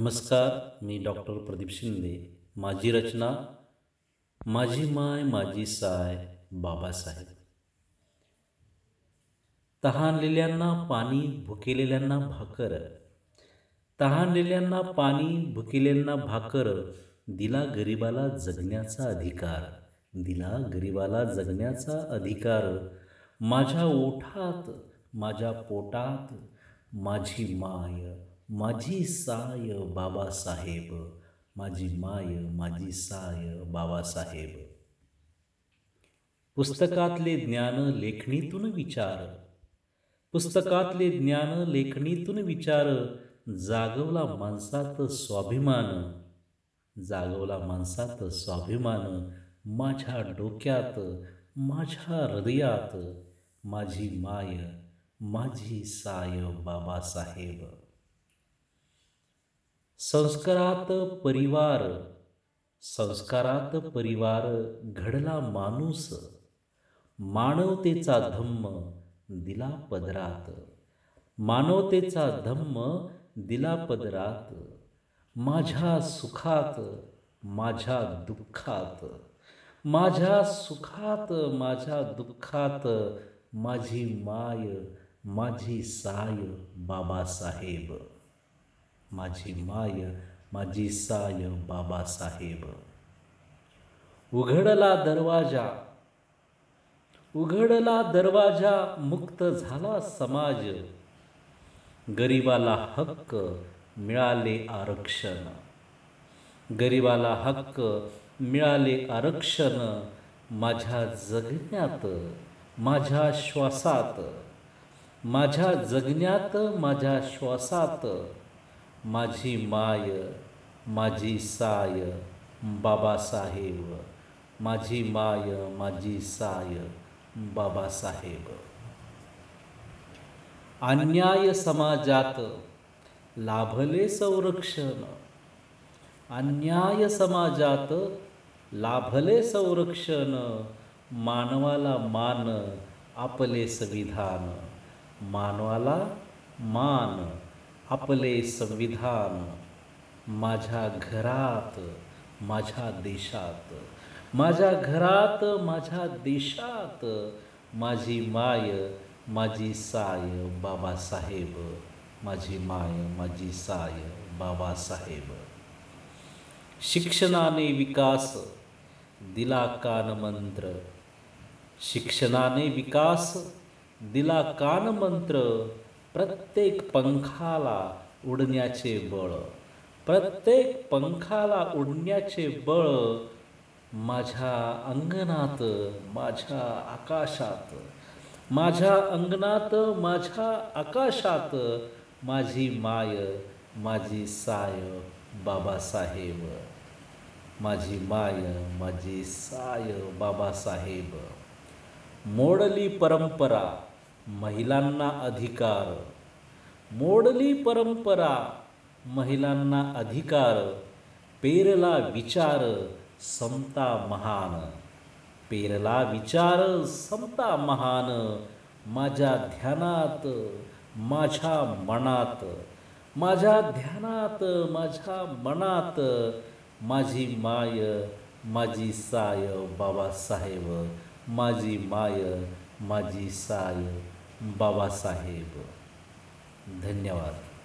नमस्कार मी डॉक्टर प्रदीप शिंदे. माझी रचना माझी माय माझी साय बाबासाहेब. तहानलेल्यांना पाणी भुकेलेल्यांना भाकर. तहानलेल्यांना पाणी भुकेलेल्यांना भाकर. दिला गरिबाला जगण्याचा अधिकार. दिला गरिबाला जगण्याचा अधिकार. माझ्या ओठात माझ्या पोटात माझी माय. माझी साय बाबासाहेब माझी माय माझी साय बाबासाहेब. पुस्तकातले ज्ञान लेखणीतून विचार. पुस्तकातले ज्ञान लेखणीतून विचार. जागवला माणसात स्वाभिमान. जागवला माणसात स्वाभिमान. माझ्या डोक्यात माझ्या हृदयात माझी माय माझी साय बाबासाहेब. संस्कारात परिवार संस्कारात परिवार घडला माणूस. मानवतेचा धम्म दिला पदरात. मानवतेचा धम्म दिला पदरात. माझ्या सुखात माझ्या दुःखात. माझ्या सुखात माझ्या दुःखात माझी माय माझी साय बाबासाहेब. माझी माय माझी साय बाबासाहेब. उघडला दरवाजा. उघडला दरवाजा मुक्त झाला समाज. गरिबाला हक्क मिळाले आरक्षण. गरिबाला हक्क मिळाले आरक्षण माझ्या जगण्यात माझ्या श्वासात. माझ्या जगण्यात माझ्या श्वासात. माझी माय माझी साय बाबासाहेब माझी माय माझी साय बाबासाहेब अन्याय समाजात लाभले संरक्षण. अन्याय समाजात लाभले संरक्षण. मानवाला मान आपले संविधान. मानवाला मान आपले संविधान माझ्या घरात माझ्या देशात माझ्या घरात माझ्या देशात माझी माय माझी साय बाबासाहेब माझी माय माझी साय बाबासाहेब. शिक्षणाने विकास दिला कान मंत्र. शिक्षणाने विकास दिला कान मंत्र. प्रत्येक पंखाला उडण्याचे बळ. प्रत्येक पंखाला उडण्याचे बळ माझ्या अंगणात माझ्या आकाशात. माझ्या अंगणात माझ्या आकाशात माझी माय माझी साय बाबासाहेब. माझी माय माझी साय बाबासाहेब. मोडली परंपरा महिलांना अधिकार. मोडली परंपरा महिलांना अधिकार. पेरला विचार समता महान. पेरला विचार समता महान. माझ्या ध्यानात माझ्या मनात. माझ्या ध्यानात माझ्या मनात. माझी माय माझी साय बाबासाहेब. माझी माय माझी साय. बाबासाहेब. धन्यवाद.